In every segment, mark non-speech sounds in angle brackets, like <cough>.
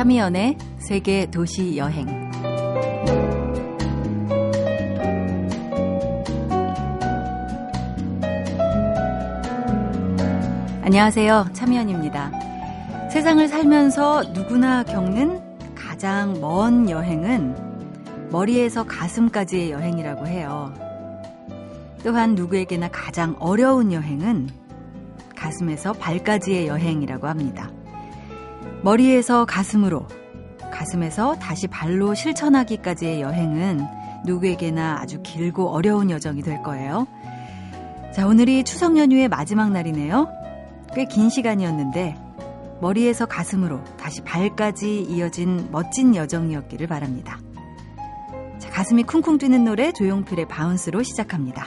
차미연의 세계 도시 여행. 안녕하세요. 차미연입니다. 세상을 살면서 누구나 겪는 가장 먼 여행은 머리에서 가슴까지의 여행이라고 해요. 또한 누구에게나 가장 어려운 여행은 가슴에서 발까지의 여행이라고 합니다. 머리에서 가슴으로, 가슴에서 다시 발로 실천하기까지의 여행은 누구에게나 아주 길고 어려운 여정이 될 거예요. 자, 오늘이 추석 연휴의 마지막 날이네요. 꽤 긴 시간이었는데, 머리에서 가슴으로 다시 발까지 이어진 멋진 여정이었기를 바랍니다. 자, 가슴이 쿵쿵 뛰는 노래 조용필의 바운스로 시작합니다.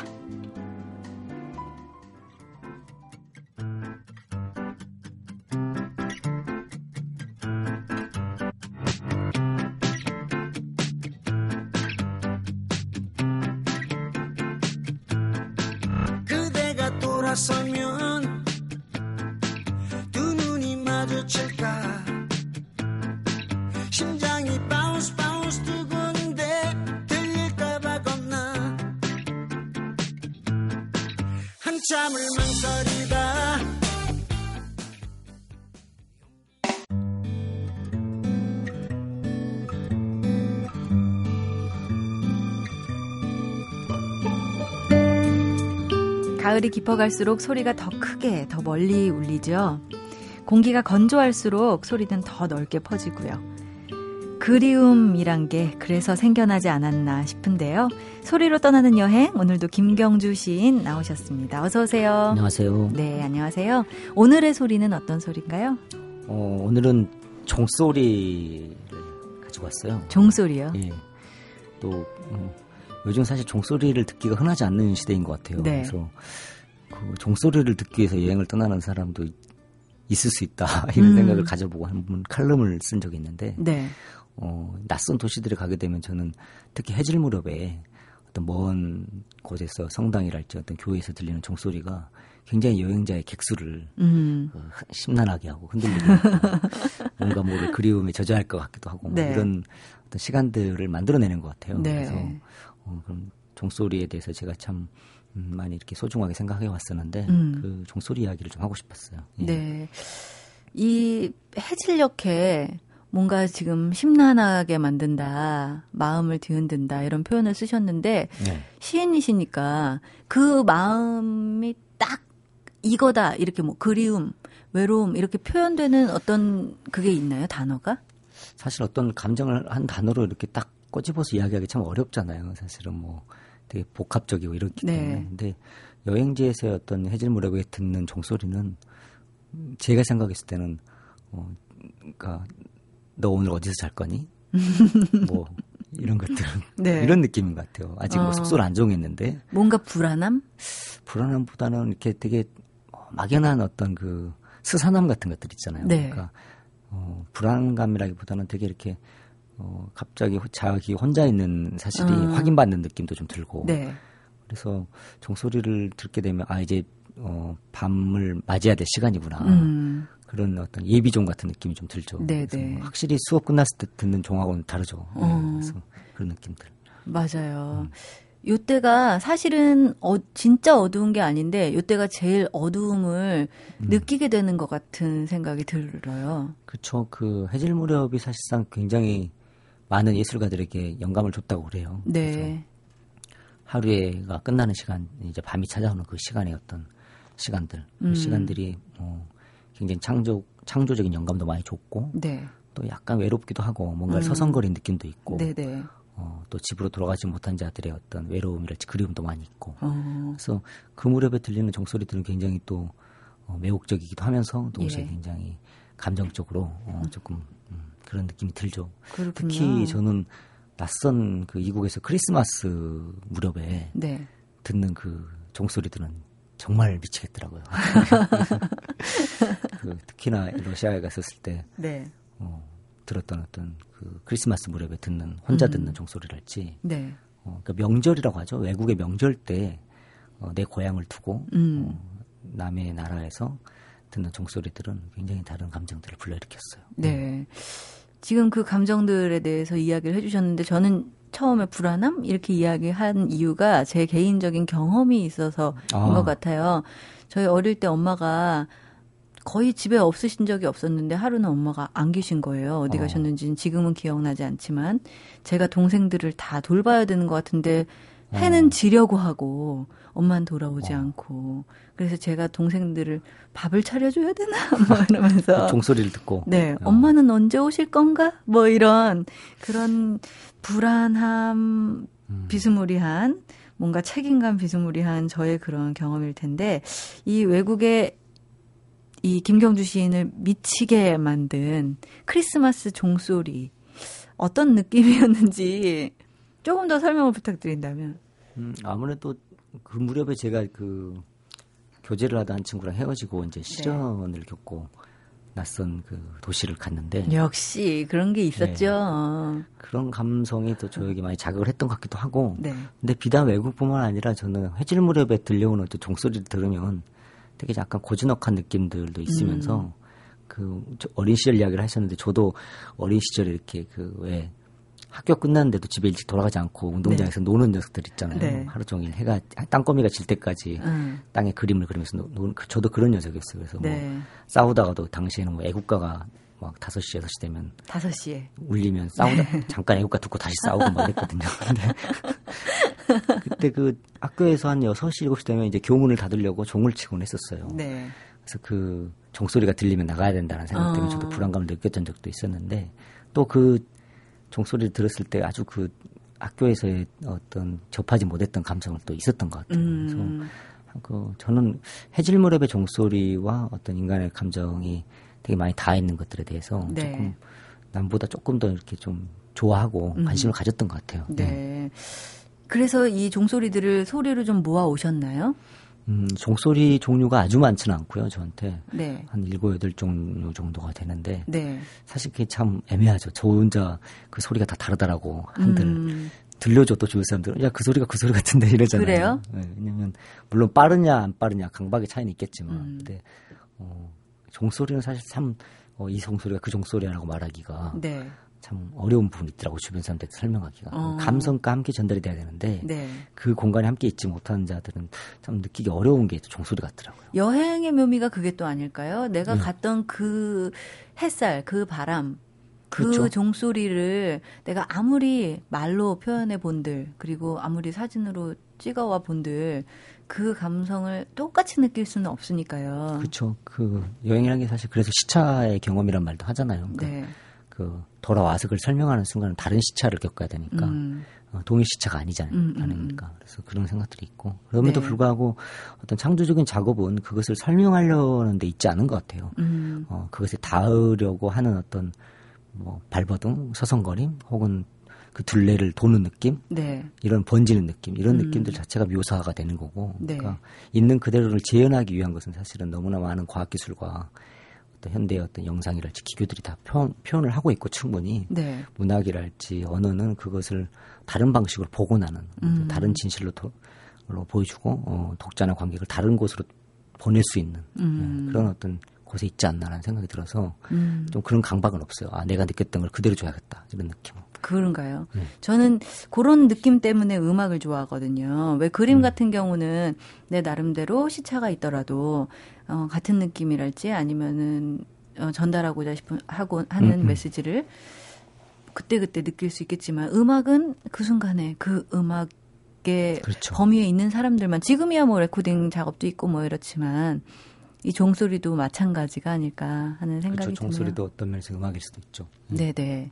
그 가을이 깊어갈수록 소리가 더 크게, 더 멀리 울리죠. 공기가 건조할수록 소리는 더 넓게 퍼지고요. 그리움이란 게 그래서 생겨나지 않았나 싶은데요. 소리로 떠나는 여행, 오늘도 김경주 시인 나오셨습니다. 어서 오세요. 안녕하세요. 네, 안녕하세요. 오늘의 소리는 어떤 소리인가요? 어, 오늘은 종소리를 가지고 왔어요. 종소리요. 예. 또 어, 요즘 사실 종소리를 듣기가 흔하지 않는 시대인 것 같아요. 네. 그래서 그 종소리를 듣기 위해서 여행을 떠나는 사람도 있을 수 있다 <laughs> 이런 음. 생각을 가져보고 한번 칼럼을 쓴 적이 있는데 네. 어, 낯선 도시들에 가게 되면 저는 특히 해질 무렵에 어떤 먼 곳에서 성당이랄지 어떤 교회에서 들리는 종소리가 굉장히 여행자의 객수를 음. 그 심란하게 하고 흔들리게 하고 <laughs> 뭔가 모를 그리움에 젖어할 것 같기도 하고 뭐 네. 이런 어떤 시간들을 만들어내는 것 같아요. 네. 그래서 어, 그럼 종소리에 대해서 제가 참 음, 많이 이렇게 소중하게 생각해 왔었는데 음. 그 종소리 이야기를 좀 하고 싶었어요. 예. 네. 이 해질녘에 뭔가 지금 심란하게 만든다, 마음을 뒤흔든다, 이런 표현을 쓰셨는데, 네. 시인이시니까 그 마음이 딱 이거다, 이렇게 뭐 그리움, 외로움, 이렇게 표현되는 어떤 그게 있나요, 단어가? 사실 어떤 감정을 한 단어로 이렇게 딱 꼬집어서 이야기하기 참 어렵잖아요. 사실은 뭐 되게 복합적이고 이렇기 네. 때문에. 근데 여행지에서의 어떤 해질 무렵에 듣는 종소리는 음, 제가 생각했을 때는 어, 그러니까 너 오늘 어디서 잘 거니? <laughs> 뭐 이런 것들 네. 이런 느낌인 것 같아요. 아직 어. 뭐 숙소를 안 정했는데 뭔가 불안함? 불안함보다는 이렇게 되게 어, 막연한 어떤 그 스산함 같은 것들 있잖아요. 네. 그러니까 어, 불안감이라기보다는 되게 이렇게 어, 갑자기 호- 자기 혼자 있는 사실이 음. 확인받는 느낌도 좀 들고 네. 그래서 종소리를 듣게 되면 아 이제 어, 밤을 맞이해야 될 시간이구나 음, 그런 어떤 예비종 같은 느낌이 좀 들죠. 네, 그래서 네. 확실히 수업 끝났을 때 듣는 종하고는 다르죠. 네, 어. 그래서 그런 느낌들. 맞아요. 요때가 사실은 어, 진짜 어두운 게 아닌데 요때가 제일 어두움을 음. 느끼게 되는 것 같은 생각이 들어요. 그렇죠. 그 해질 무렵이 사실상 굉장히 많은 예술가들에게 영감을 줬다고 그래요. 네. 하루에가 끝나는 시간, 이제 밤이 찾아오는 그 시간의 어떤 시간들, 그 음. 시간들이 어, 굉장히 창조 창조적인 영감도 많이 줬고 네. 또 약간 외롭기도 하고 뭔가 음. 서성거린 느낌도 있고 네네. 어, 또 집으로 돌아가지 못한 자들의 어떤 외로움이랄지 그리움도 많이 있고 어, 그래서 그 무렵에 들리는 종소리들은 굉장히 또 어, 매혹적이기도 하면서 동시에 예. 굉장히 감정적으로 어, 조금 음, 그런 느낌이 들죠. 그렇군요. 특히 저는 낯선 그 이국에서 크리스마스 무렵에 네. 듣는 그 종소리들은 정말 미치겠더라고요. <laughs> 그 특히나 러시아에 갔었을 때 네. 어, 들었던 어떤 그 크리스마스 무렵에 듣는 혼자 음. 듣는 종소리랄지 네. 어, 그러니까 명절이라고 하죠. 외국의 명절 때 어, 내 고향을 두고 음. 어, 남의 나라에서 듣는 종소리들은 굉장히 다른 감정들을 불러일으켰어요. 네. 지금 그 감정들에 대해서 이야기를 해주셨는데 저는 처음에 불안함 이렇게 이야기한 이유가 제 개인적인 경험이 있어서인 아. 것 같아요. 저희 어릴 때 엄마가 거의 집에 없으신 적이 없었는데 하루는 엄마가 안 계신 거예요. 어디 어. 가셨는지는 지금은 기억나지 않지만 제가 동생들을 다 돌봐야 되는 것 같은데 해는 지려고 하고 엄마는 돌아오지 어. 않고 그래서 제가 동생들을 밥을 차려줘야 되나 <laughs> 뭐 이러면서 종소리를 듣고. 네, 어. 엄마는 언제 오실 건가? 뭐 이런 그런 불안함 음. 비스무리한 뭔가 책임감 비스무리한 저의 그런 경험일 텐데 이 외국의 이 김경주 시인을 미치게 만든 크리스마스 종소리 어떤 느낌이었는지 조금 더 설명을 부탁드린다면 음, 아무래도 그 무렵에 제가 그 교제를 하다 한 친구랑 헤어지고 이제 네. 시련을 겪고 낯선 그 도시를 갔는데 역시 그런 게 있었죠. 그런 감성이 또 저에게 많이 자극을 했던 것 같기도 하고 네. 근데 비단 외국뿐만 아니라 저는 회질 무렵에 들려오는 또 종소리를 들으면 되게 약간 고즈넉한 느낌들도 있으면서 음. 그 저- 어린 시절 이야기를 하셨는데 저도 어린 시절에 이렇게 그왜 학교 끝났는데도 집에 일찍 돌아가지 않고 운동장에서 노는 녀석들 있잖아요. 네. 하루 종일 해가 땅거미가 질 때까지 음. 땅에 그림을 그리면서 노, 노, 그- 저도 그런 녀석이었어요. 그래서 네. 뭐 싸우다가도 당시에는 뭐 애국가가 막 5시, 6시 되면 다섯 시에 울리면 싸우다 <laughs> 잠깐 애국가 듣고 다시 싸우고 막 했거든요. <laughs> 근데 <laughs> 그때 그 학교에서 한 6시, 7시 되면 이제 교문을 닫으려고 종을 치곤 했었어요. 네. 그래서 그 종소리가 들리면 나가야 된다는 생각 때문에 어. 저도 불안감을 느꼈던 적도 있었는데 또그 종소리를 들었을 때 아주 그 학교에서의 어떤 접하지 못했던 감성을 또 있었던 것 같아요. 그래서 음. 그 저는 해질 무렵의 종소리와 어떤 인간의 감정이 되게 많이 닿아 있는 것들에 대해서 네. 조금 남보다 조금 더 이렇게 좀 좋아하고 관심을 가졌던 것 같아요. 음. 네. 그래서 이 종소리들을 소리로 좀 모아 오셨나요? 음, 종소리 종류가 아주 많지는 않고요. 저한테 네. 한 일곱 여덟 종류 정도가 되는데 네. 사실 그게 참 애매하죠. 저 혼자 그 소리가 다 다르다라고 한들 음. 들려줘도 주변 사람들은 야 그 소리가 그 소리 같은데 이러잖아요. 그래요? 네, 왜냐면 물론 빠르냐 안 빠르냐 강박의 차이는 있겠지만 음. 근데 어, 종소리는 사실 참 어, 이 종소리가 그 종소리라고 말하기가 네. 참 어려운 부분이 있더라고 주변 사람들한테 설명하기가 어. 감성과 함께 전달이 돼야 되는데 네. 그 공간에 함께 있지 못하는 자들은 참 느끼기 어려운 게 종소리 같더라고요. 여행의 묘미가 그게 또 아닐까요? 내가 네. 갔던 그 햇살, 그 바람, 그 그렇죠. 종소리를 내가 아무리 말로 표현해 본들, 그리고 아무리 사진으로 찍어와 본들, 그 감성을 똑같이 느낄 수는 없으니까요. 그렇죠. 그 여행이라는 게 사실 그래서 시차의 경험이란 말도 하잖아요. 그러니까 네. 그 돌아와서 그걸 설명하는 순간은 다른 시차를 겪어야 되니까 음. 어, 동일 시차가 아니잖아요. 음, 음, 아니니까. 그래서 그런 생각들이 있고. 그럼에도 네. 불구하고 어떤 창조적인 작업은 그것을 설명하려는 데 있지 않은 것 같아요. 음. 어, 그것에 닿으려고 하는 어떤 뭐 발버둥, 서성거림 혹은 그 둘레를 도는 느낌 네. 이런 번지는 느낌 이런 음. 느낌들 자체가 묘사가 되는 거고 네. 그러니까 있는 그대로를 재현하기 위한 것은 사실은 너무나 많은 과학 기술과 어떤 현대의 어떤 영상이랄지 기교들이 다 표현, 표현을 하고 있고 충분히 네. 문학이랄지 언어는 그것을 다른 방식으로 복원하는 음. 다른 진실로 도, 로 보여주고 어, 독자나 관객을 다른 곳으로 보낼 수 있는 음. 예, 그런 어떤 곳에 있지 않나라는 생각이 들어서 음. 좀 그런 강박은 없어요. 아 내가 느꼈던 걸 그대로 줘야겠다 이런 느낌. 그런가요? 네. 저는 그런 느낌 때문에 음악을 좋아하거든요. 왜 음. 그림 같은 경우는 내 나름대로 시차가 있더라도 어, 같은 느낌이랄지 아니면은 어, 전달하고자 싶은 하고 하는 음, 음. 메시지를 그때 그때 느낄 수 있겠지만 음악은 그 순간에 그 음악의 그렇죠. 범위에 있는 사람들만 지금이야 뭐 레코딩 작업도 있고 뭐 이렇지만 이 종소리도 마찬가지가 아닐까 하는 생각이 그렇죠. 종소리도 어떤 면에서 음악일 수도 있죠. 네네.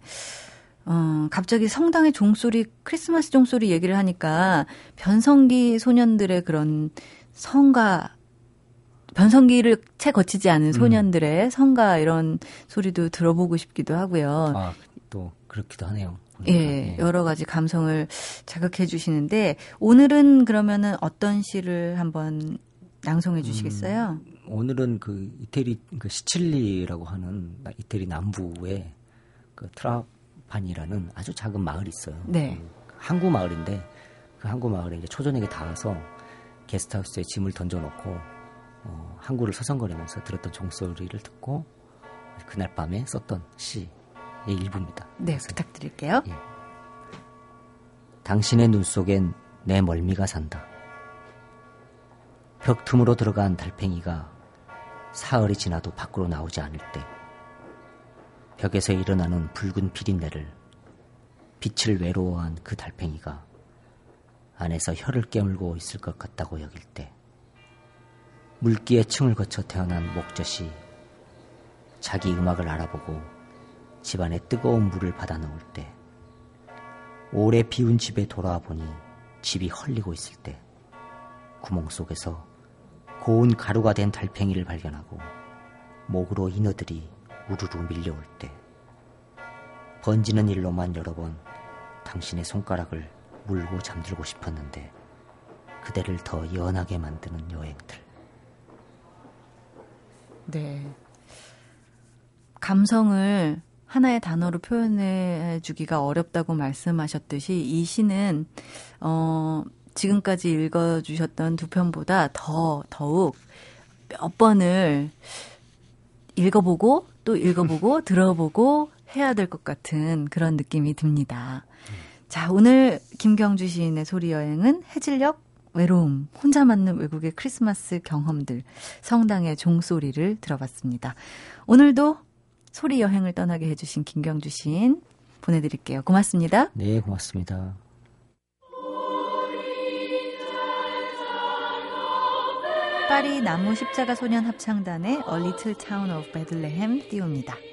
어, 갑자기 성당의 종소리, 크리스마스 종소리 얘기를 하니까 변성기 소년들의 그런 성가, 변성기를 채 거치지 음. 않은 소년들의 성가 이런 소리도 들어보고 싶기도 하고요. 아, 또 그렇기도 하네요. 예, 예. 여러 가지 감성을 자극해 주시는데 오늘은 그러면은 어떤 시를 한번 낭송해 주시겠어요? 오늘은 그 이태리 그 시칠리라고 하는 나- 이태리 남부에 그 트라판이라는 아주 작은 마을이 있어요. 네. 그 항구 마을인데 그 항구 마을에 이제 초저녁에 닿아서 게스트하우스에 짐을 던져놓고 어, 항구를 서성거리면서 들었던 종소리를 듣고 그날 밤에 썼던 시 예, 일부입니다. 네, 부탁드릴게요. 예. 당신의 눈 속엔 내 멀미가 산다. 벽 틈으로 들어간 달팽이가 사흘이 지나도 밖으로 나오지 않을 때 벽에서 일어나는 붉은 비린내를 빛을 외로워한 그 달팽이가 안에서 혀를 깨물고 있을 것 같다고 여길 때 물기의 층을 거쳐 태어난 목젖이 자기 음악을 알아보고 집안에 뜨거운 물을 받아 넣을 때 오래 비운 집에 돌아와 보니 집이 헐리고 있을 때 구멍 속에서 고운 가루가 된 달팽이를 발견하고 목으로 인어들이 우르르 밀려올 때 번지는 일로만 여러 번 당신의 손가락을 물고 잠들고 싶었는데 그대를 더 연하게 만드는 여행들. 네. 감성을 하나의 단어로 표현해 주기가 어렵다고 말씀하셨듯이 이 시는 어 지금까지 읽어 주셨던 두 편보다 더 더욱 몇 번을 읽어보고 또 읽어보고 <laughs> 들어보고 해야 될 것 같은 그런 느낌이 듭니다. 자, 오늘 김경주 시인의 소리 여행은 해질녘 외로움, 혼자 맞는 외국의 크리스마스 경험들, 성당의 종소리를 들어봤습니다. 오늘도 소리 여행을 떠나게 해주신 김경주 시인 보내드릴게요. 고맙습니다. 네, 고맙습니다. 파리 나무 십자가 소년 합창단의 A Little Town of Bethlehem 띄웁니다.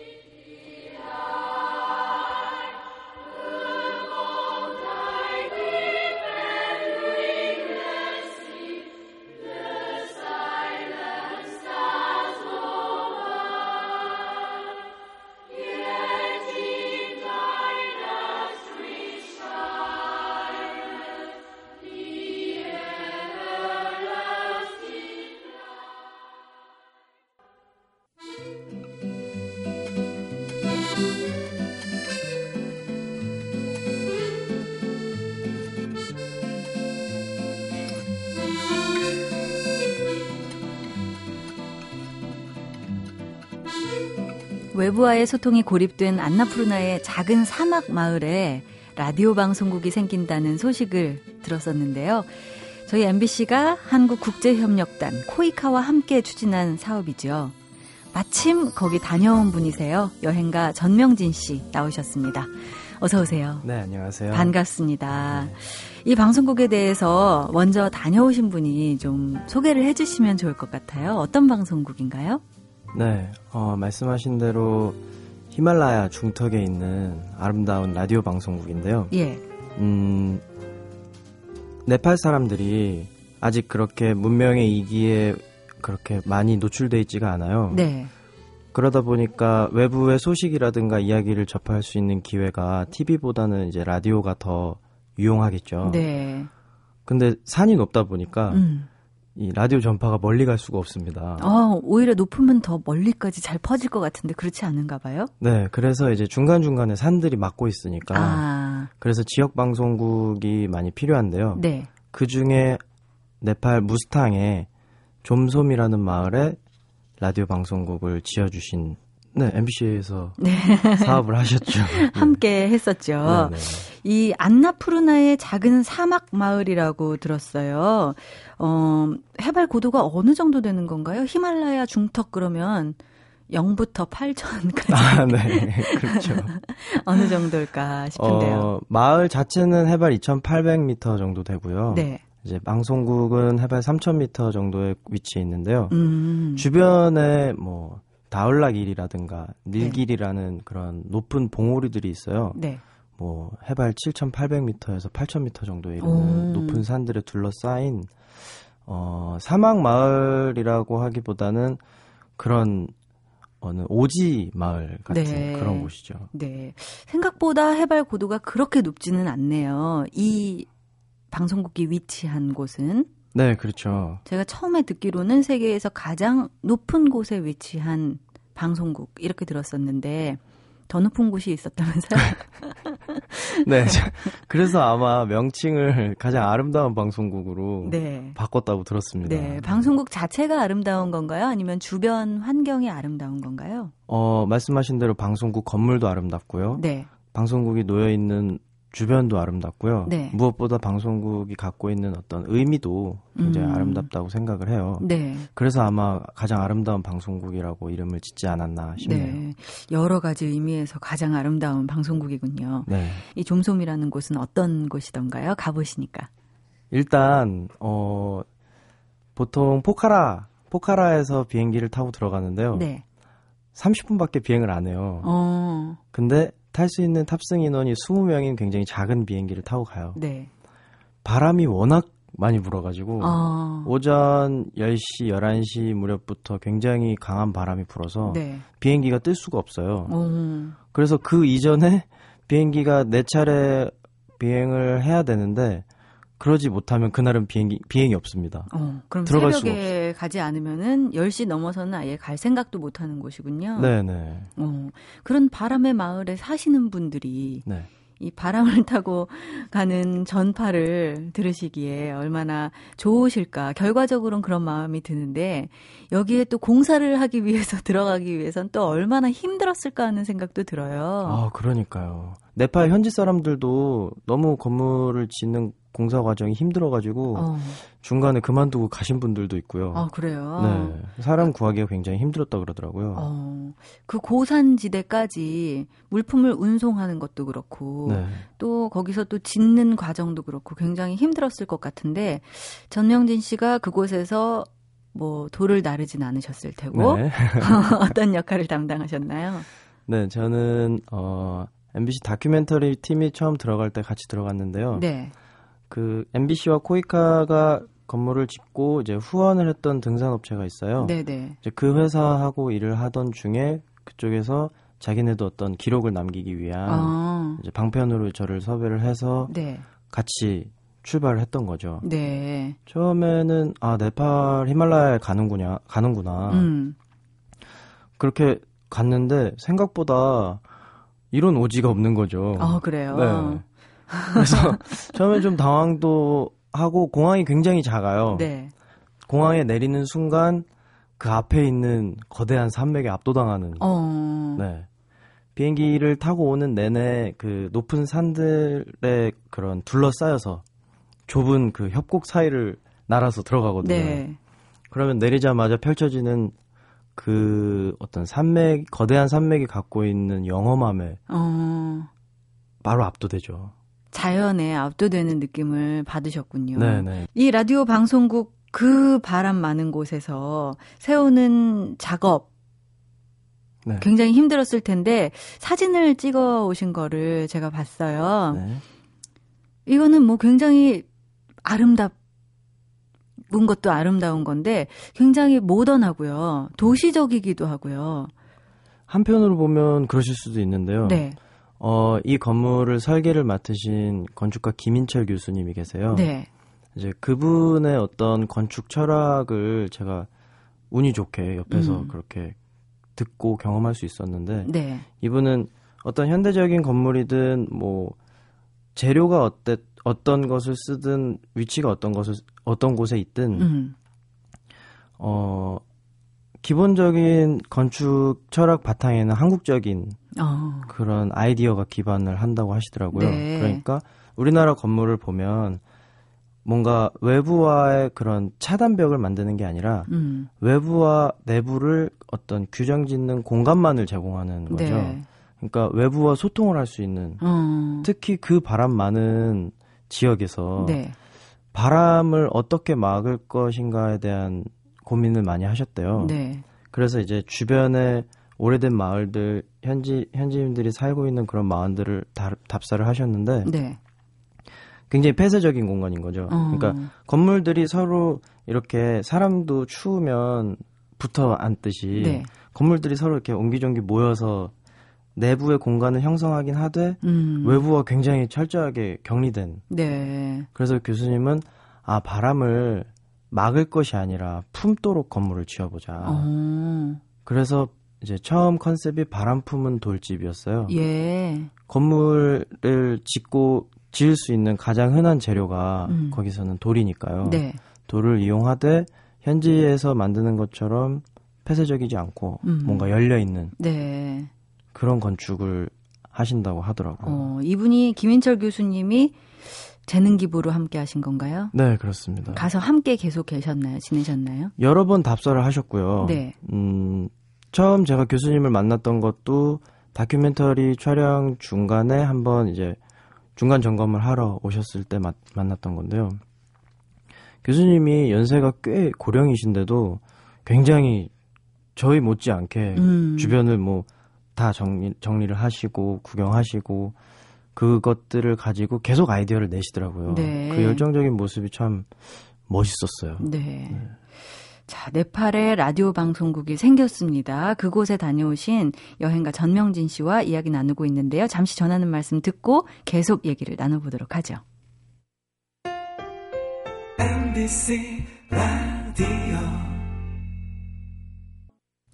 외부와의 소통이 고립된 안나푸르나의 작은 사막 마을에 라디오 방송국이 생긴다는 소식을 들었었는데요. 저희 MBC가 한국국제협력단 코이카와 함께 추진한 사업이죠. 마침 거기 다녀온 분이세요. 여행가 전명진 씨 나오셨습니다. 어서 오세요. 네, 안녕하세요. 반갑습니다. 이 방송국에 대해서 먼저 다녀오신 분이 좀 소개를 해주시면 좋을 것 같아요. 어떤 방송국인가요? 네, 어, 말씀하신 대로 히말라야 중턱에 있는 아름다운 라디오 방송국인데요. 예. 음, 네팔 사람들이 아직 그렇게 문명의 이기에 그렇게 많이 노출돼 있지가 않아요. 네. 그러다 보니까 외부의 소식이라든가 이야기를 접할 수 있는 기회가 TV보다는 이제 라디오가 더 유용하겠죠. 네. 근데 산이 높다 보니까 음. 이 라디오 전파가 멀리 갈 수가 없습니다. 어, 오히려 높으면 더 멀리까지 잘 퍼질 것 같은데 그렇지 않은가 봐요? 네, 그래서 이제 중간중간에 산들이 막고 있으니까 아, 그래서 지역 방송국이 많이 필요한데요. 네. 그 중에 네팔 무스탕에 좀솜이라는 마을에 라디오 방송국을 지어주신 네 MBC에서 사업을 하셨죠. <laughs> 함께 했었죠. 네, 네. 이 안나푸르나의 작은 사막 마을이라고 들었어요. 어, 해발 고도가 어느 정도 되는 건가요? 히말라야 중턱 그러면 0부터 8천까지 아, 네, 그렇죠. <laughs> 어느 정도일까 싶은데요. 어, 마을 자체는 해발 2,800m 정도 되고요. 네. 이제 방송국은 해발 3,000m 정도에 위치해 있는데요. 음. 주변에 뭐 다을락길이라든가 닐길이라는 그런 높은 봉우리들이 있어요. 네. 뭐 해발 7,800m에서 8,000m 정도에 이르는 오. 높은 산들에 둘러싸인 어 사막 마을이라고 하기보다는 그런 어느 오지 마을 같은 네. 그런 곳이죠. 네. 생각보다 해발 고도가 그렇게 높지는 않네요. 이 방송국이 위치한 곳은 네, 그렇죠. 제가 처음에 듣기로는 세계에서 가장 높은 곳에 위치한 방송국 이렇게 들었었는데 더 높은 곳이 있었다면서요? <laughs> 네. 자, 그래서 아마 명칭을 가장 아름다운 방송국으로 네. 바꿨다고 들었습니다. 네, 방송국 자체가 아름다운 건가요? 아니면 주변 환경이 아름다운 건가요? 어, 말씀하신 대로 방송국 건물도 아름답고요. 네. 방송국이 놓여 있는 주변도 아름답고요. 네. 무엇보다 방송국이 갖고 있는 어떤 의미도 굉장히 음. 아름답다고 생각을 해요. 네. 그래서 아마 가장 아름다운 방송국이라고 이름을 짓지 않았나 싶네요. 네. 여러 가지 의미에서 가장 아름다운 방송국이군요. 네. 이 좀솜이라는 곳은 어떤 곳이던가요? 가보시니까. 일단 어 보통 포카라 포카라에서 비행기를 타고 들어가는데요. 네. 30분밖에 비행을 안 해요. 어, 근데 탈 수 있는 탑승 인원이 20명인 굉장히 작은 비행기를 타고 가요. 네. 바람이 워낙 많이 불어가지고 어, 오전 10시, 11시 무렵부터 굉장히 강한 바람이 불어서 네. 비행기가 뜰 수가 없어요. 어, 그래서 그 이전에 비행기가 네 차례 비행을 해야 되는데 그러지 못하면 그날은 비행기 비행이 없습니다. 어, 그럼 들어갈 새벽에 가지 않으면은 10시 넘어서는 아예 갈 생각도 못 하는 곳이군요. 네, 네. 어, 그런 바람의 마을에 사시는 분들이 네. 이 바람을 <laughs> 타고 가는 전파를 들으시기에 얼마나 좋으실까. 결과적으로는 그런 마음이 드는데 여기에 또 공사를 하기 위해서 <laughs> 들어가기 위해선 또 얼마나 힘들었을까 하는 생각도 들어요. 아, 그러니까요. 네팔 현지 사람들도 너무 건물을 짓는 공사 과정이 힘들어가지고 어, 중간에 그만두고 가신 분들도 있고요. 아, 그래요? 네. 사람 구하기가 굉장히 힘들었다 그러더라고요. 어, 그 고산지대까지 물품을 운송하는 것도 그렇고 네. 또 거기서 또 짓는 과정도 그렇고 굉장히 힘들었을 것 같은데 전명진 씨가 그곳에서 뭐 돌을 나르진 않으셨을 테고 네. <laughs> 어떤 역할을 담당하셨나요? 네, 저는 어 MBC 다큐멘터리 팀이 처음 들어갈 때 같이 들어갔는데요. 네. 그 MBC와 코이카가 건물을 짓고 이제 후원을 했던 등산업체가 있어요. 네, 네. 이제 그 회사하고 일을 하던 중에 그쪽에서 자기네도 어떤 기록을 남기기 위한 아, 이제 방편으로 저를 섭외를 해서 네. 같이 출발을 했던 거죠. 네. 처음에는 아 네팔 히말라야에 가는구나 가는구나 음. 그렇게 갔는데 생각보다 이런 오지가 없는 거죠. 아, 그래요. 네. 그래서 <laughs> 처음에 좀 당황도 하고 공항이 굉장히 작아요. 네. 공항에 내리는 순간 그 앞에 있는 거대한 산맥에 압도당하는. 어. 네. 비행기를 타고 오는 내내 그 높은 산들의 그런 둘러싸여서 좁은 그 협곡 사이를 날아서 들어가거든요. 네. 그러면 내리자마자 펼쳐지는 그 어떤 산맥, 거대한 산맥이 갖고 있는 영험함에 어. 바로 압도되죠. 자연에 압도되는 느낌을 받으셨군요. 네네. 이 라디오 방송국 그 바람 많은 곳에서 세우는 작업 네. 굉장히 힘들었을 텐데 사진을 찍어 오신 거를 제가 봤어요. 네. 이거는 뭐 굉장히 아름답 은 것도 아름다운 건데 굉장히 모던하고요. 도시적이기도 하고요. 한편으로 보면 그러실 수도 있는데요. 네. 어, 이 건물을 설계를 맡으신 건축가 김인철 교수님이 계세요. 네. 이제 그분의 어떤 건축 철학을 제가 운이 좋게 옆에서 음. 그렇게 듣고 경험할 수 있었는데 네. 이분은 어떤 현대적인 건물이든 뭐 재료가 어때 어떤 것을 쓰든 위치가 어떤 것을 어떤 곳에 있든 음. 어 기본적인 건축 철학 바탕에는 한국적인 어. 그런 아이디어가 기반을 한다고 하시더라고요. 네. 그러니까 우리나라 건물을 보면 뭔가 외부와의 그런 차단벽을 만드는 게 아니라 음. 외부와 내부를 어떤 규정 짓는 공간만을 제공하는 거죠. 네. 그러니까 외부와 소통을 할 수 있는 어. 특히 그 바람 많은 지역에서 네. 바람을 어떻게 막을 것인가에 대한 고민을 많이 하셨대요. 네. 그래서 이제 주변에 오래된 마을들 현지 현지인들이 살고 있는 그런 마을들을 다, 답사를 하셨는데 네. 굉장히 폐쇄적인 공간인 거죠. 어. 그러니까 건물들이 서로 이렇게 사람도 추우면 붙어 앉듯이 네. 건물들이 서로 이렇게 옹기종기 모여서 내부의 공간을 형성하긴 하되 음. 외부와 굉장히 철저하게 격리된. 네. 그래서 교수님은 아 바람을 막을 것이 아니라 품도록 건물을 지어보자. 어. 그래서 이제 처음 컨셉이 바람 품은 돌집이었어요. 예. 건물을 짓고 지을 수 있는 가장 흔한 재료가 음. 거기서는 돌이니까요. 네. 돌을 이용하되 현지에서 만드는 것처럼 폐쇄적이지 않고 음. 뭔가 열려 있는 네. 그런 건축을 하신다고 하더라고요. 어, 이분이 김인철 교수님이 재능 기부로 함께 하신 건가요? 네, 그렇습니다. 가서 함께 계속 계셨나요? 지내셨나요? 여러 번 답사를 하셨고요. 네. 음, 처음 제가 교수님을 만났던 것도 다큐멘터리 촬영 중간에 한번 이제 중간 점검을 하러 오셨을 때 마- 만났던 건데요. 교수님이 연세가 꽤 고령이신데도 굉장히 저희 못지않게 음. 주변을 뭐 다 정리, 정리를 하시고 구경하시고 그것들을 가지고 계속 아이디어를 내시더라고요. 네. 그 열정적인 모습이 참 멋있었어요. 네. 자, 네팔에 라디오 방송국이 생겼습니다. 그곳에 다녀오신 여행가 전명진 씨와 이야기 나누고 있는데요. 잠시 전하는 말씀 듣고 계속 얘기를 나눠보도록 하죠. MBC 라디오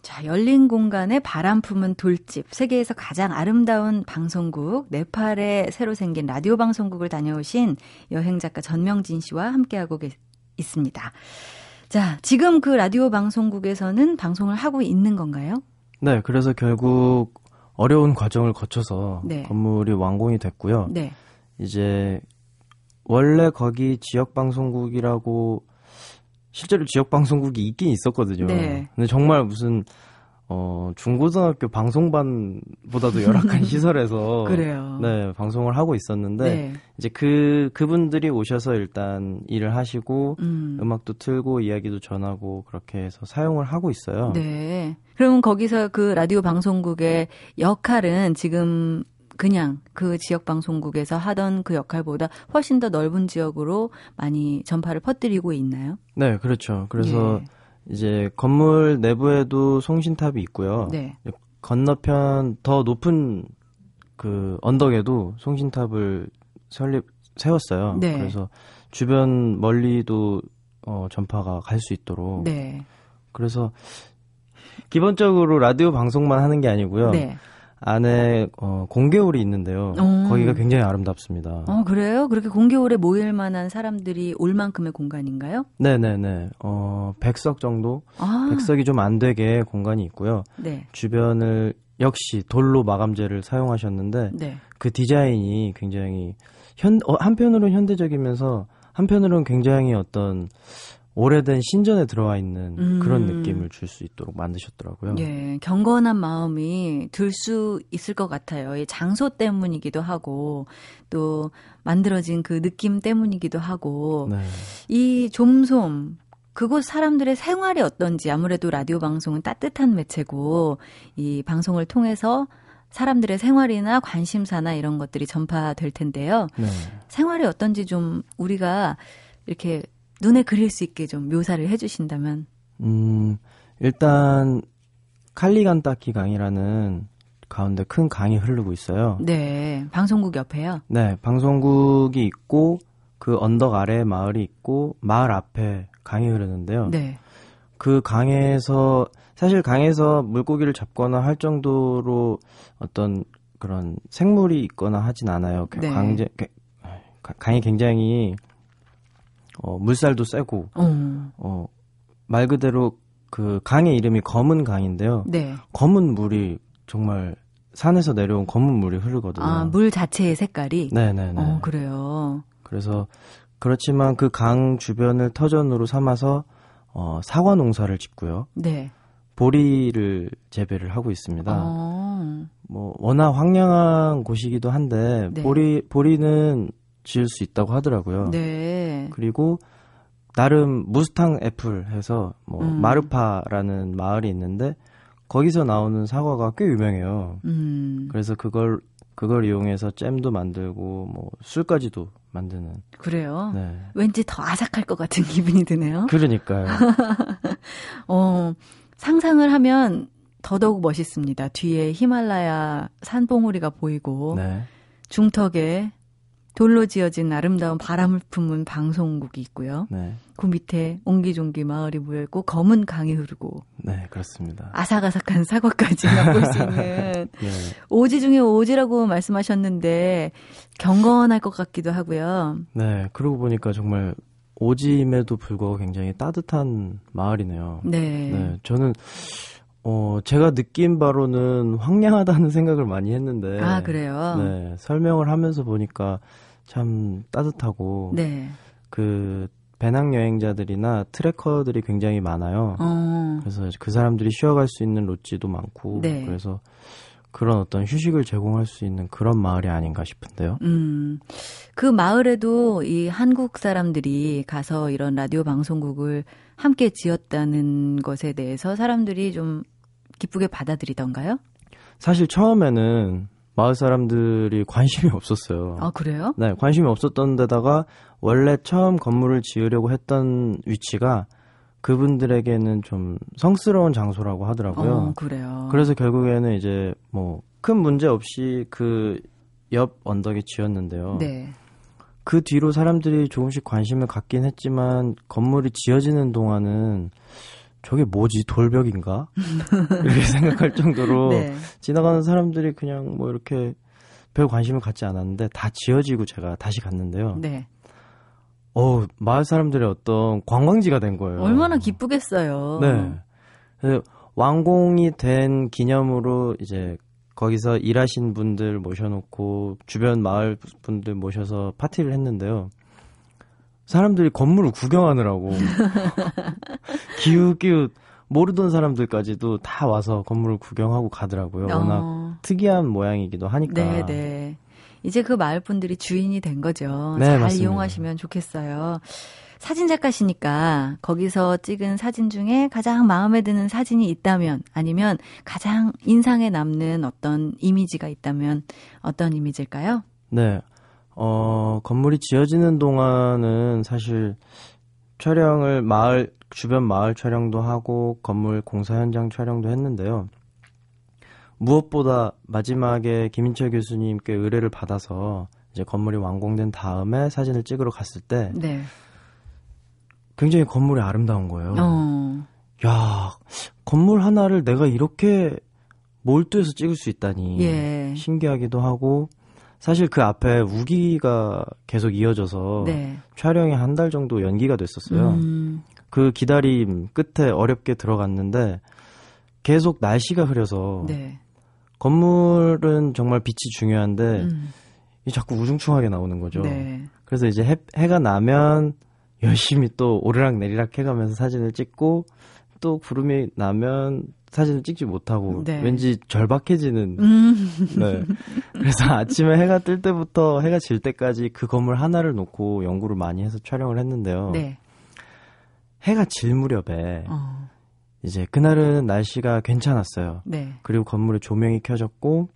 자, 열린 공간에 바람 품은 돌집, 세계에서 가장 아름다운 방송국, 네팔에 새로 생긴 라디오 방송국을 다녀오신 여행 작가 전명진 씨와 함께하고 계, 있습니다. 자, 지금 그 라디오 방송국에서는 방송을 하고 있는 건가요? 네, 그래서 결국 어려운 과정을 거쳐서 네. 건물이 완공이 됐고요. 네. 이제 원래 거기 지역 방송국이라고 실제로 지역 방송국이 있긴 있었거든요. 네. 근데 정말 무슨 어 중고등학교 방송반보다도 열악한 <laughs> 시설에서 그래요. 네, 방송을 하고 있었는데 네. 이제 그 그분들이 오셔서 일단 일을 하시고 음. 음악도 틀고 이야기도 전하고 그렇게 해서 사용을 하고 있어요. 네. 그러면 거기서 그 라디오 방송국의 역할은 지금 그냥 그 지역 방송국에서 하던 그 역할보다 훨씬 더 넓은 지역으로 많이 전파를 퍼뜨리고 있나요? 네, 그렇죠. 그래서 예. 이제 건물 내부에도 송신탑이 있고요. 네. 건너편 더 높은 그 언덕에도 송신탑을 설립 세웠어요. 네. 그래서 주변 멀리도 어, 전파가 갈 수 있도록. 네. 그래서 기본적으로 라디오 방송만 하는 게 아니고요. 네. 안에 어, 공개홀이 있는데요. 음. 거기가 굉장히 아름답습니다. 어, 그래요? 그렇게 공개홀에 모일 만한 사람들이 올 만큼의 공간인가요? 네네네. 어, 100석 정도? 아. 100석이 좀 안 되게 공간이 있고요. 네. 주변을 역시 돌로 마감재를 사용하셨는데 네. 그 디자인이 굉장히 현 어, 한편으로는 현대적이면서 한편으로는 굉장히 어떤 오래된 신전에 들어와 있는 음. 그런 느낌을 줄 수 있도록 만드셨더라고요. 예, 경건한 마음이 들 수 있을 것 같아요. 이 장소 때문이기도 하고, 또 만들어진 그 느낌 때문이기도 하고, 네. 이 좀솜, 그곳 사람들의 생활이 어떤지 아무래도 라디오 방송은 따뜻한 매체고, 이 방송을 통해서 사람들의 생활이나 관심사나 이런 것들이 전파될 텐데요. 네. 생활이 어떤지 좀 우리가 이렇게 눈에 그릴 수 있게 좀 묘사를 해주신다면. 음, 일단 칼리간타키 강이라는 가운데 큰 강이 흐르고 있어요. 네, 방송국 옆에요. 네, 방송국이 있고 그 언덕 아래에 마을이 있고 마을 앞에 강이 흐르는데요. 네. 그 강에서 사실 강에서 물고기를 잡거나 할 정도로 어떤 그런 생물이 있거나 하진 않아요. 그 네. 강제, 가- 강이 굉장히 어, 물살도 세고 어, 어, 말 그대로 그 강의 이름이 검은 강인데요. 네. 검은 물이 정말 산에서 내려온 검은 물이 흐르거든요. 아, 물 자체의 색깔이? 네네네. 어, 그래요. 그래서 그렇지만 그 강 주변을 터전으로 삼아서 어, 사과 농사를 짓고요. 네. 보리를 재배를 하고 있습니다. 어, 뭐 워낙 황량한 곳이기도 한데 네. 보리 보리는 지을 수 있다고 하더라고요. 네. 그리고 나름 무스탕 애플 해서 뭐 음. 마르파라는 마을이 있는데 거기서 나오는 사과가 꽤 유명해요. 음, 그래서 그걸 그걸 이용해서 잼도 만들고 뭐 술까지도 만드는. 그래요. 네. 왠지 더 아삭할 것 같은 <laughs> 기분이 드네요. 그러니까요. <laughs> 어, 상상을 하면 더더욱 멋있습니다. 뒤에 히말라야 산봉우리가 보이고, 네. 중턱에 돌로 지어진 아름다운 바람을 품은 방송국이 있고요. 네. 그 밑에 옹기종기 마을이 모여있고 검은 강이 흐르고 네, 그렇습니다. 아삭아삭한 사과까지 맛볼 수 있는 <laughs> 네. 오지 중에 오지라고 말씀하셨는데 경건할 것 같기도 하고요. 네, 그러고 보니까 정말 오지임에도 불구하고 굉장히 따뜻한 마을이네요. 네. 네, 저는 어 제가 느낀 바로는 황량하다는 생각을 많이 했는데 아 그래요. 네, 설명을 하면서 보니까 참 따뜻하고 네. 그 배낭 여행자들이나 트래커들이 굉장히 많아요. 어. 그래서 그 사람들이 쉬어갈 수 있는 롯지도 많고 네. 그래서 그런 어떤 휴식을 제공할 수 있는 그런 마을이 아닌가 싶은데요. 음. 그 마을에도 이 한국 사람들이 가서 이런 라디오 방송국을 함께 지었다는 것에 대해서 사람들이 좀 기쁘게 받아들이던가요? 사실 처음에는 마을 사람들이 관심이 없었어요. 아, 그래요? 네, 관심이 없었던 데다가 원래 처음 건물을 지으려고 했던 위치가 그분들에게는 좀 성스러운 장소라고 하더라고요. 어, 그래요. 그래서 결국에는 이제 뭐 큰 문제 없이 그 옆 언덕에 지었는데요. 네. 그 뒤로 사람들이 조금씩 관심을 갖긴 했지만 건물이 지어지는 동안은 저게 뭐지 돌벽인가 <laughs> 이렇게 생각할 정도로 네. 지나가는 사람들이 그냥 뭐 이렇게 별 관심을 갖지 않았는데 다 지어지고 제가 다시 갔는데요. 네. 어 마을 사람들의 어떤 관광지가 된 거예요. 얼마나 기쁘겠어요. 네. 그래서 완공이 된 기념으로 이제 거기서 일하신 분들 모셔놓고 주변 마을 분들 모셔서 파티를 했는데요. 사람들이 건물을 구경하느라고 <laughs> 기웃기웃 모르던 사람들까지도 다 와서 건물을 구경하고 가더라고요. 워낙 어, 특이한 모양이기도 하니까. 네, 네. 이제 그 마을 분들이 주인이 된 거죠. 네, 잘 맞습니다. 이용하시면 좋겠어요. 사진 작가시니까 거기서 찍은 사진 중에 가장 마음에 드는 사진이 있다면 아니면 가장 인상에 남는 어떤 이미지가 있다면 어떤 이미지일까요? 네. 어, 건물이 지어지는 동안은 사실 촬영을 마을, 주변 마을 촬영도 하고 건물 공사 현장 촬영도 했는데요. 무엇보다 마지막에 김인철 교수님께 의뢰를 받아서 이제 건물이 완공된 다음에 사진을 찍으러 갔을 때 네. 굉장히 건물이 아름다운 거예요. 어. 야, 건물 하나를 내가 이렇게 몰두해서 찍을 수 있다니 예. 신기하기도 하고 사실 그 앞에 우기가 계속 이어져서 네. 촬영이 한 달 정도 연기가 됐었어요. 음. 그 기다림 끝에 어렵게 들어갔는데 계속 날씨가 흐려서 네. 건물은 정말 빛이 중요한데 음. 이 자꾸 우중충하게 나오는 거죠. 네. 그래서 이제 해, 해가 나면 열심히 또 오르락 내리락 해가면서 사진을 찍고 또 구름이 나면 사진을 찍지 못하고 네. 왠지 절박해지는 음. <laughs> 네. 그래서 아침에 해가 뜰 때부터 해가 질 때까지 그 건물 하나를 놓고 연구를 많이 해서 촬영을 했는데요. 네. 해가 질 무렵에 어. 이제 그날은 날씨가 괜찮았어요. 네. 그리고 건물에 조명이 켜졌고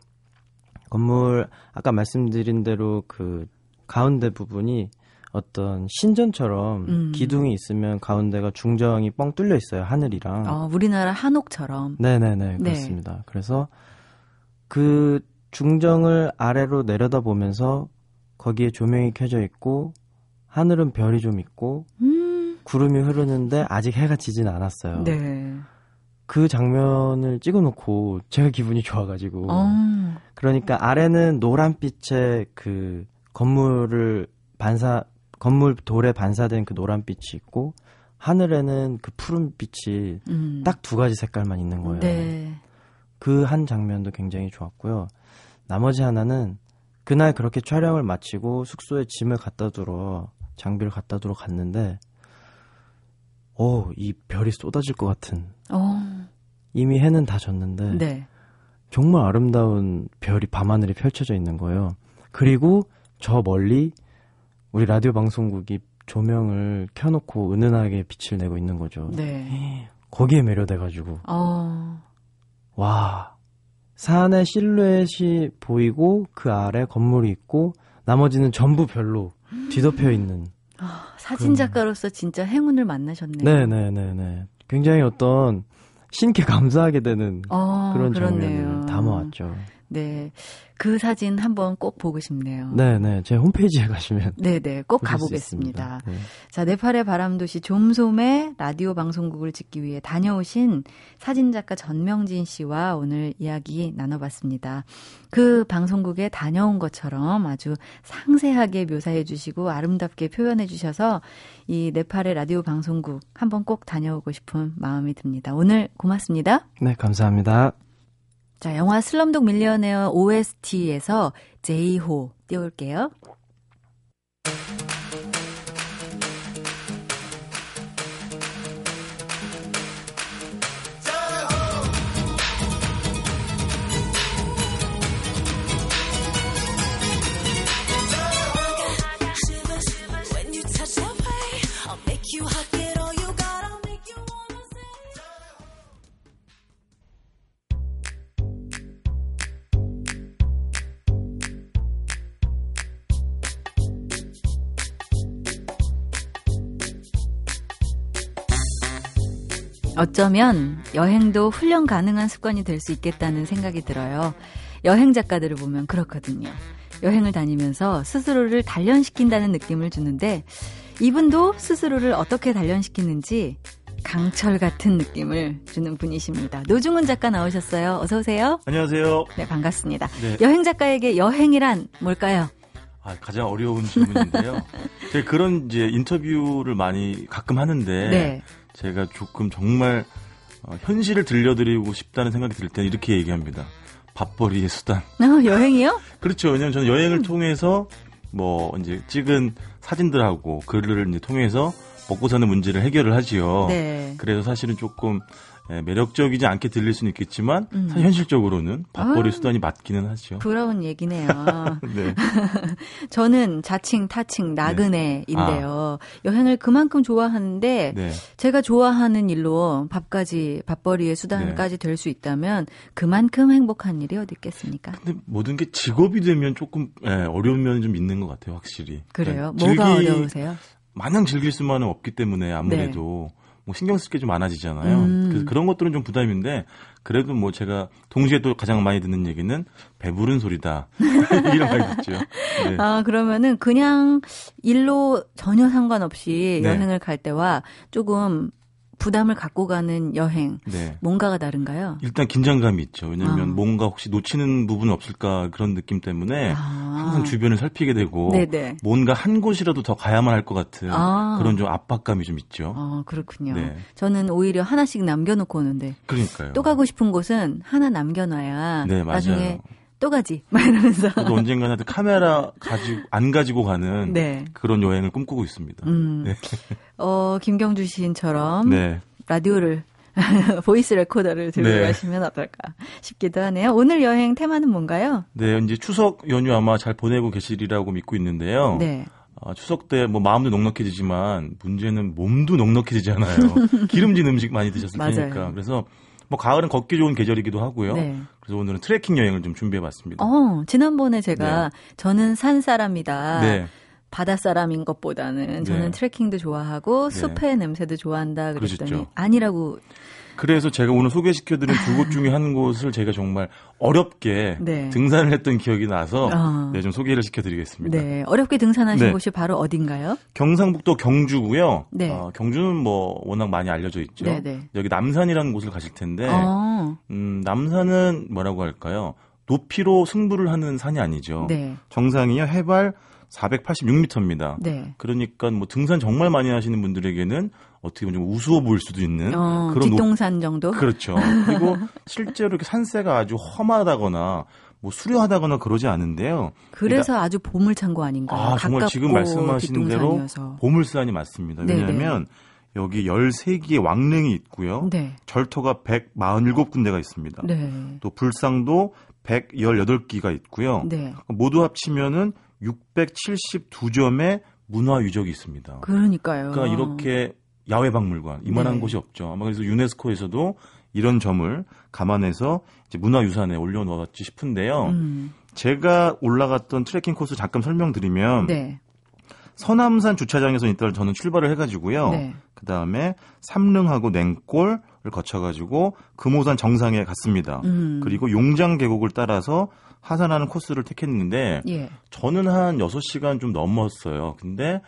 건물 아까 말씀드린 대로 그 가운데 부분이 어떤 신전처럼 음. 기둥이 있으면 가운데가 중정이 뻥 뚫려 있어요 하늘이랑. 어, 우리나라 한옥처럼. 네네네 네. 그렇습니다. 그래서 그 중정을 아래로 내려다 보면서 거기에 조명이 켜져 있고 하늘은 별이 좀 있고 음. 구름이 흐르는데 아직 해가 지진 않았어요. 네. 그 장면을 찍어놓고 제가 기분이 좋아가지고 어. 그러니까 아래는 노란빛의 그 건물을 반사 건물 돌에 반사된 그 노란빛이 있고 하늘에는 그 푸른빛이 음. 딱두 가지 색깔만 있는 거예요. 네. 그한 장면도 굉장히 좋았고요. 나머지 하나는 그날 그렇게 촬영을 마치고 숙소에 짐을 갖다 두러 장비를 갖다 두러 갔는데 오, 이 별이 쏟아질 것 같은 어. 이미 해는 다 졌는데 네. 정말 아름다운 별이 밤하늘에 펼쳐져 있는 거예요. 그리고 저 멀리 우리 라디오 방송국이 조명을 켜놓고 은은하게 빛을 내고 있는 거죠. 네. 거기에 매료돼가지고 어. 와 산의 실루엣이 보이고 그 아래 건물이 있고 나머지는 전부 별로 뒤덮여 있는. 아, 사진 작가로서 진짜 행운을 만나셨네요. 네네네네. 굉장히 어떤 신께 감사하게 되는 어, 그런 그렇네요. 장면을 담아왔죠. 네. 그 사진 한번 꼭 보고 싶네요. 네, 네. 제 홈페이지에 가시면 네 네. 꼭 보실 수 가보겠습니다. 네. 자, 네팔의 바람 도시 좀솜의 라디오 방송국을 짓기 위해 다녀오신 사진작가 전명진 씨와 오늘 이야기 나눠봤습니다. 그 방송국에 다녀온 것처럼 아주 상세하게 묘사해 주시고 아름답게 표현해 주셔서 이 네팔의 라디오 방송국 한번 꼭 다녀오고 싶은 마음이 듭니다. 오늘 고맙습니다. 네, 감사합니다. 자, 영화 슬럼독 밀리어네어 OST에서 제이호 띄울게요. 어쩌면 여행도 훈련 가능한 습관이 될 수 있겠다는 생각이 들어요. 여행 작가들을 보면 그렇거든요. 여행을 다니면서 스스로를 단련시킨다는 느낌을 주는데 이분도 스스로를 어떻게 단련시키는지 강철 같은 느낌을 주는 분이십니다. 노중훈 작가 나오셨어요. 어서 오세요. 안녕하세요. 네, 반갑습니다. 네. 여행 작가에게 여행이란 뭘까요? 아, 가장 어려운 질문인데요. <laughs> 제가 그런 이제 인터뷰를 많이 가끔 하는데 네. 제가 조금 정말 어, 현실을 들려드리고 싶다는 생각이 들 때는 이렇게 얘기합니다. 밥벌이의 수단. 어, 여행이요? <laughs> 그렇죠. 왜냐면 저는 여행을 통해서 뭐 이제 찍은 사진들하고 글을 이제 통해서 먹고 사는 문제를 해결을 하지요. 네. 그래서 사실은 조금 예, 매력적이지 않게 들릴 수는 있겠지만 음. 사실 현실적으로는 밥벌이 아. 수단이 맞기는 하죠. 부러운 얘기네요. <laughs> 네. <laughs> 저는 자칭, 타칭, 나그네인데요. 여행을 그만큼 좋아하는데 네. 제가 좋아하는 일로 밥까지 밥벌이의 수단까지 네. 될수 있다면 그만큼 행복한 일이 어디 있겠습니까? 근데 모든 게 직업이 되면 조금 예, 어려운 면이 좀 있는 것 같아요, 확실히. 그래요? 그러니까 뭐가 즐기- 어려우세요? 마냥 즐길 수만은 없기 때문에 아무래도 뭐 신경 쓸 게 좀 많아지잖아요. 음. 그래서 그런 것들은 좀 부담인데 그래도 뭐 제가 동시에 또 가장 많이 듣는 얘기는 배부른 소리다. <laughs> 이런 많이 듣죠. 네. 아, 그러면은 그냥 일로 전혀 상관없이 네. 여행을 갈 때와 조금 부담을 갖고 가는 여행, 네. 뭔가가 다른가요? 일단 긴장감이 있죠. 왜냐하면 아. 뭔가 혹시 놓치는 부분 없을까 그런 느낌 때문에 아. 항상 주변을 살피게 되고 네네. 뭔가 한 곳이라도 더 가야만 할 것 같은 아. 그런 좀 압박감이 좀 있죠. 어, 그렇군요. 네. 저는 오히려 하나씩 남겨놓고 오는데 그러니까요. 또 가고 싶은 곳은 하나 남겨놔야 네. 나중에 또 가지. <laughs> 막 이러면서. 저도 언젠가는 카메라 가지고 안 가지고 가는 네. 그런 여행을 꿈꾸고 있습니다. 음. 네. 어, 김경주 시인처럼 네. 라디오를 <laughs> voice recorder를 들고 네. 가시면 어떨까 싶기도 하네요. 오늘 여행 테마는 뭔가요? 네, 이제 추석 연휴 아마 잘 보내고 계시리라고 믿고 있는데요. 네. 아, 추석 때 뭐 마음도 넉넉해지지만 문제는 몸도 넉넉해지잖아요. <laughs> 기름진 음식 많이 드셨을. 테니까. 그래서 뭐 가을은 걷기 좋은 계절이기도 하고요. 네. 그래서 오늘은 트레킹 여행을 좀 준비해봤습니다. 어, 지난번에 제가 저는 산 사람이다. 네. 바다 사람인 것보다는 저는 네. 트레킹도 좋아하고 네. 숲의 냄새도 좋아한다 그랬더니 그러셨죠. 아니라고 그래서 제가 오늘 소개시켜드린 두 곳 중에 한 <laughs> 곳을 제가 정말 어렵게 네. 등산을 했던 기억이 나서 아. 네, 좀 소개를 시켜드리겠습니다. 네 어렵게 등산하신 네. 곳이 바로 어딘가요? 경상북도 경주고요. 네. 어, 경주는 뭐 워낙 많이 알려져 있죠. 네, 네. 여기 남산이라는 곳을 가실 텐데 어, 음, 남산은 뭐라고 할까요? 높이로 승부를 하는 산이 아니죠. 네, 정상이요 해발 486m입니다. 네. 그러니까 뭐 등산 정말 많이 하시는 분들에게는 어떻게 보면 좀 우스워 보일 수도 있는 어, 그런 높- 뒷동산 정도. 그렇죠. 그리고 <laughs> 실제로 이렇게 산세가 아주 험하다거나 뭐 수려하다거나 그러지 않은데요. 그래서 아주 보물창고 아닌가요? 아, 정말 지금 말씀하신 대로 뒷동산이어서. 보물산이 맞습니다. 네네. 왜냐하면 여기 13개의 왕릉이 있고요. 네, 절터가 147군데가 있습니다. 네, 또 불상도 118기가 있고요. 네. 모두 합치면은 672점의 문화 유적이 있습니다. 그러니까요. 그러니까 이렇게 야외 박물관 이만한 네. 곳이 없죠. 아마 그래서 유네스코에서도 이런 점을 감안해서 문화유산에 올려놓았지 싶은데요. 음, 제가 올라갔던 트레킹 코스 잠깐 설명드리면 네, 서남산 주차장에서 일단 저는 출발을 해가지고요. 네. 그 다음에 삼릉하고 냉골, 거쳐가지고 금오산 정상에 갔습니다. 음. 그리고 용장 계곡을 따라서 하산하는 코스를 택했는데 예. 저는 한 6시간 좀 넘었어요. 근데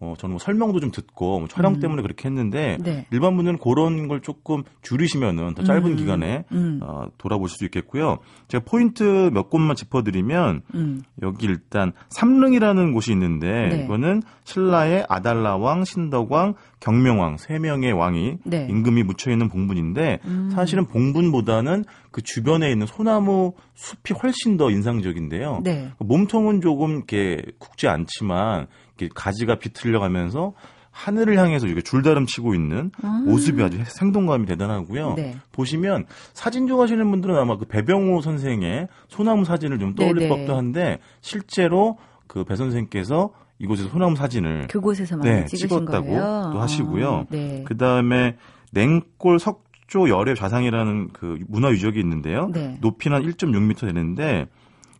어, 저는 뭐 설명도 좀 듣고 뭐 촬영 때문에 그렇게 했는데 음. 네. 일반 분들은 그런 걸 조금 줄이시면은 더 짧은 음. 기간에 음. 어, 돌아보실 수 있겠고요. 제가 포인트 몇 곳만 짚어드리면 음. 여기 일단 삼릉이라는 곳이 있는데 네. 이거는 신라의 아달라왕, 신덕왕, 경명왕 세 명의 왕이 네. 임금이 묻혀 있는 봉분인데 음. 사실은 봉분보다는 그 주변에 있는 소나무 숲이 훨씬 더 인상적인데요. 네. 몸통은 조금 이렇게 굵지 않지만 가지가 비틀려 가면서 하늘을 향해서 이렇게 줄다름 치고 있는 아. 모습이 아주 생동감이 대단하고요. 네. 보시면 사진 좋아하시는 분들은 아마 그 배병호 선생의 소나무 사진을 좀 떠올릴 네네. 법도 한데 실제로 그 배 선생께서 이곳에서 소나무 사진을 그곳에서 네, 찍으신 찍었다고 거예요. 또 하시고요. 아, 네. 그 다음에 냉골 석조 열의 좌상이라는 그 문화 유적이 있는데요. 네. 높이는 한 1.6m 되는데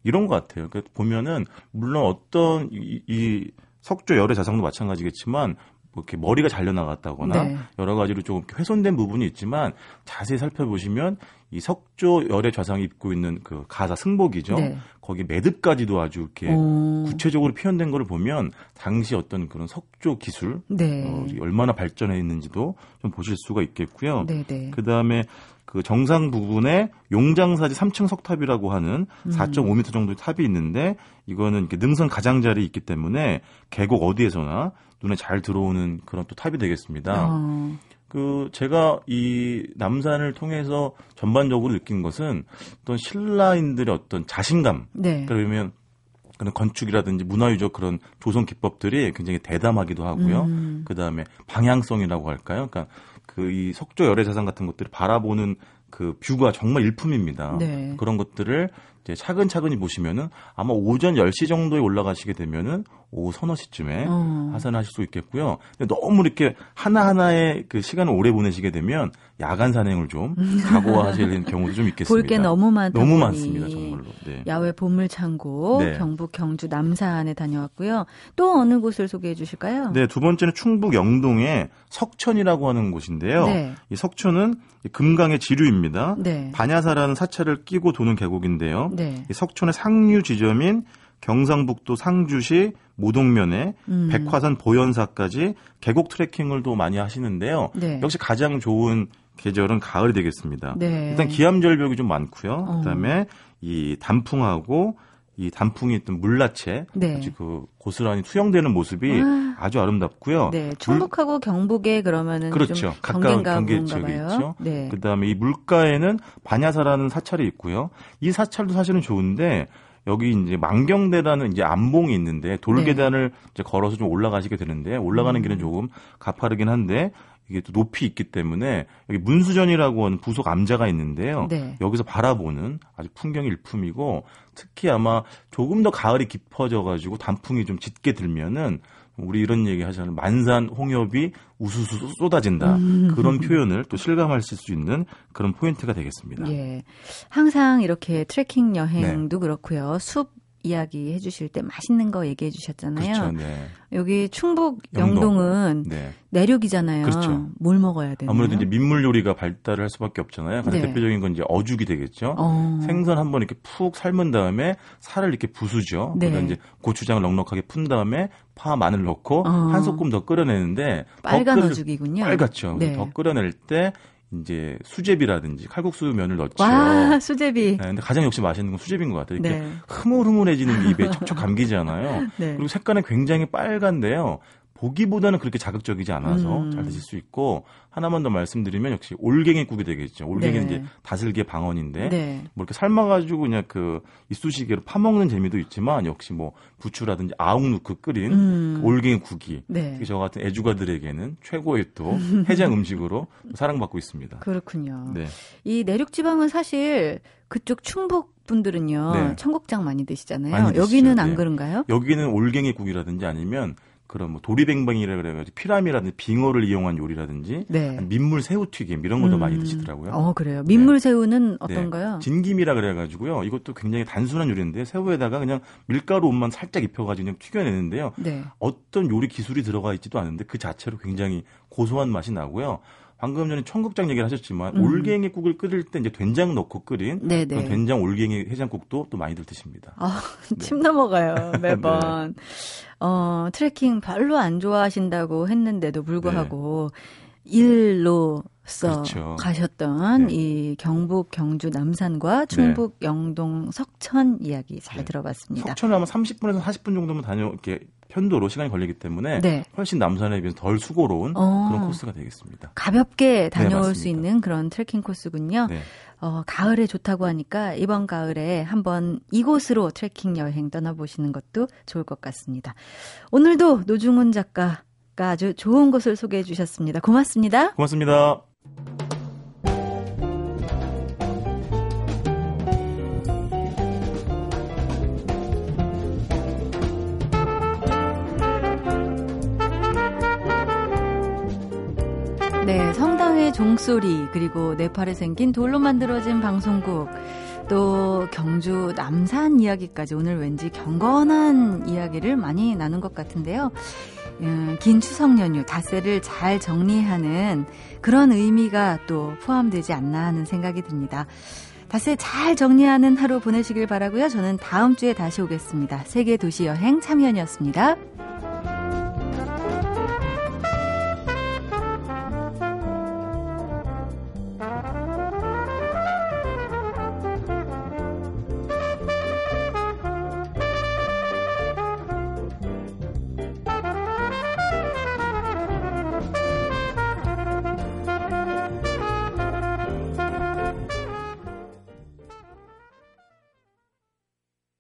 이런 것 같아요. 그러니까 보면은 물론 어떤 이, 이 석조 열의 좌상도 마찬가지겠지만 뭐 이렇게 머리가 잘려 나갔다거나 네. 여러 가지로 좀 훼손된 부분이 있지만 자세히 살펴보시면 이 석조 열의 좌상이 입고 있는 그 가사 승복이죠. 네. 거기 매듭까지도 아주 이렇게 오. 구체적으로 표현된 거를 보면 당시 어떤 그런 석조 기술 네. 어, 얼마나 발전해 있는지도 좀 보실 수가 있겠고요. 네, 네. 그 다음에 그 정상 부분에 용장사지 3층 석탑이라고 하는 음. 4.5m 정도의 탑이 있는데 이거는 이렇게 능선 가장자리에 있기 때문에 계곡 어디에서나 눈에 잘 들어오는 그런 또 탑이 되겠습니다. 어, 그 제가 이 남산을 통해서 전반적으로 느낀 것은 어떤 신라인들의 어떤 자신감 네. 그러면 그런 건축이라든지 문화유적 그런 조성 기법들이 굉장히 대담하기도 하고요. 음. 그 다음에 방향성이라고 할까요? 그러니까 그 이 석조 열애 자산 같은 것들을 바라보는 그 뷰가 정말 일품입니다. 네. 그런 것들을 이제 차근차근히 보시면은 아마 오전 10시 정도에 올라가시게 되면은 오후 서너 시쯤에 어. 하산하실 수 있겠고요. 근데 너무 이렇게 하나하나의 그 시간을 오래 보내시게 되면 야간 산행을 좀 각오하실 <laughs> 경우도 좀 있겠습니다. 볼 게 너무 많다 너무 많습니다, 정말로. 네. 야외 보물 창고 네. 경북 경주 남산에 다녀왔고요. 또 어느 곳을 소개해 주실까요? 네, 두 번째는 충북 영동의 석천이라고 하는 곳인데요. 네. 이 석천은 이 금강의 지류입니다. 네. 반야사라는 사찰을 끼고 도는 계곡인데요. 네. 이 석천의 상류 지점인 경상북도 상주시 모동면에 음. 백화산 보현사까지 계곡 트레킹을 또 많이 하시는데요. 네. 역시 가장 좋은 계절은 가을이 되겠습니다. 네. 일단 기암절벽이 좀 많고요. 어. 그다음에 이 단풍하고 이 단풍이 있던 물라채 네. 같이 그 고스란히 투영되는 모습이 아. 아주 아름답고요. 네, 충북하고 경북에 그러면은 그렇죠. 좀 가까운 경계 봐요. 있죠. 네. 그다음에 이 물가에는 반야사라는 사찰이 있고요. 이 사찰도 사실은 좋은데 여기 이제 망경대라는 이제 암봉이 있는데 네. 돌계단을 이제 걸어서 좀 올라가시게 되는데 올라가는 음. 길은 조금 가파르긴 한데 이게 또 높이 있기 때문에 여기 문수전이라고 하는 부속 암자가 있는데요. 네. 여기서 바라보는 아주 풍경이 일품이고 특히 아마 조금 더 가을이 깊어져 가지고 단풍이 좀 짙게 들면은 우리 이런 얘기 하잖아요. 만산 홍엽이 우수수 쏟아진다. 음. 그런 표현을 또 실감하실 수 있는 그런 포인트가 되겠습니다. 예. 항상 이렇게 트레킹 여행도 그렇고요. 숲 이야기 해 주실 때 맛있는 거 얘기해 주셨잖아요. 그렇죠. 네. 여기 충북 영동. 영동 은 네. 내륙이잖아요. 그렇죠. 뭘 먹어야 되나요? 아무래도 이제 민물 요리가 발달을 할 수밖에 없잖아요. 가장 네. 대표적인 건 이제 어죽이 되겠죠. 어. 생선 한번 이렇게 푹 삶은 다음에 살을 이렇게 부수죠. 네. 그다음 이제 고추장을 넉넉하게 푼 다음에 파 마늘 넣고 어. 한 소끔 더 끓여내는데 빨간 더 끓을- 어죽이군요. 빨갛죠. 네. 더 끓여낼 때 이제 수제비라든지 칼국수 면을 넣죠. 와 수제비. 네, 근데 가장 역시 맛있는 건 수제비인 것 같아요. 이렇게 네. 흐물흐물해지는 게 입에 <laughs> 척척 감기잖아요. 네. 그리고 색깔은 굉장히 빨간데요. 보기보다는 그렇게 자극적이지 않아서 음. 잘 드실 수 있고 하나만 더 말씀드리면 역시 올갱이국이 되겠죠. 올갱이는 네. 이제 다슬기의 방언인데 네. 뭐 이렇게 삶아가지고 그냥 그 이쑤시개로 파먹는 재미도 있지만 역시 뭐 부추라든지 아욱 넣고 끓인 음. 그 올갱이국이 네. 저 같은 애주가들에게는 최고의 또 해장 음식으로 사랑받고 있습니다. 그렇군요. 네. 이 내륙 지방은 사실 그쪽 충북 분들은요 네. 청국장 많이 드시잖아요. 많이. 여기는 안 네. 그런가요? 여기는 올갱이국이라든지 아니면 그런 뭐 도리뱅뱅이라 그래가지고 피라미라든지 빙어를 이용한 요리라든지 네. 민물 새우튀김 이런 것도 음. 많이 드시더라고요. 어 그래요. 민물 새우는 어떤가요? 네. 진김이라 그래가지고요. 이것도 굉장히 단순한 요리인데 새우에다가 그냥 밀가루 옷만 살짝 입혀가지고 그냥 튀겨내는데요. 네. 어떤 요리 기술이 들어가 있지도 않은데 그 자체로 굉장히 고소한 맛이 나고요. 방금 전에 청국장 얘기를 하셨지만 음. 올갱이 국을 끓일 때 이제 된장 넣고 끓인 네네. 그런 된장 올갱이 해장국도 또 많이들 드십니다. 아, <laughs> 침 넘어가요, <laughs> 매번. 어, 트레킹 별로 안 좋아하신다고 했는데도 불구하고, 일로서 그렇죠. 가셨던 네. 이 경북, 경주, 남산과 충북, 영동, 석천 이야기 잘 네. 들어봤습니다. 석천을 아마 30분에서 40분 정도면 다녀 이렇게 편도로 시간이 걸리기 때문에 네. 훨씬 남산에 비해서 덜 수고로운 어. 그런 코스가 되겠습니다. 가볍게 다녀올 네, 수. 있는 그런 트레킹 코스군요. 네. 어, 가을에 좋다고 하니까 이번 가을에 한번 이곳으로 트레킹 여행 떠나보시는 것도 좋을 것 같습니다. 오늘도 노중훈 작가가 아주 좋은 곳을 소개해 주셨습니다. 고맙습니다. 고맙습니다. 종소리, 그리고 네팔에 생긴 돌로 만들어진 방송국, 또 경주 남산 이야기까지 오늘 왠지 경건한 이야기를 많이 나눈 것 같은데요. 음, 긴 추석 연휴, 닷새를 잘 정리하는 그런 의미가 또 포함되지 않나 하는 생각이 듭니다. 닷새 잘 정리하는 하루 보내시길 바라고요. 저는 다음 주에 다시 오겠습니다. 세계 도시 여행 참여연이었습니다.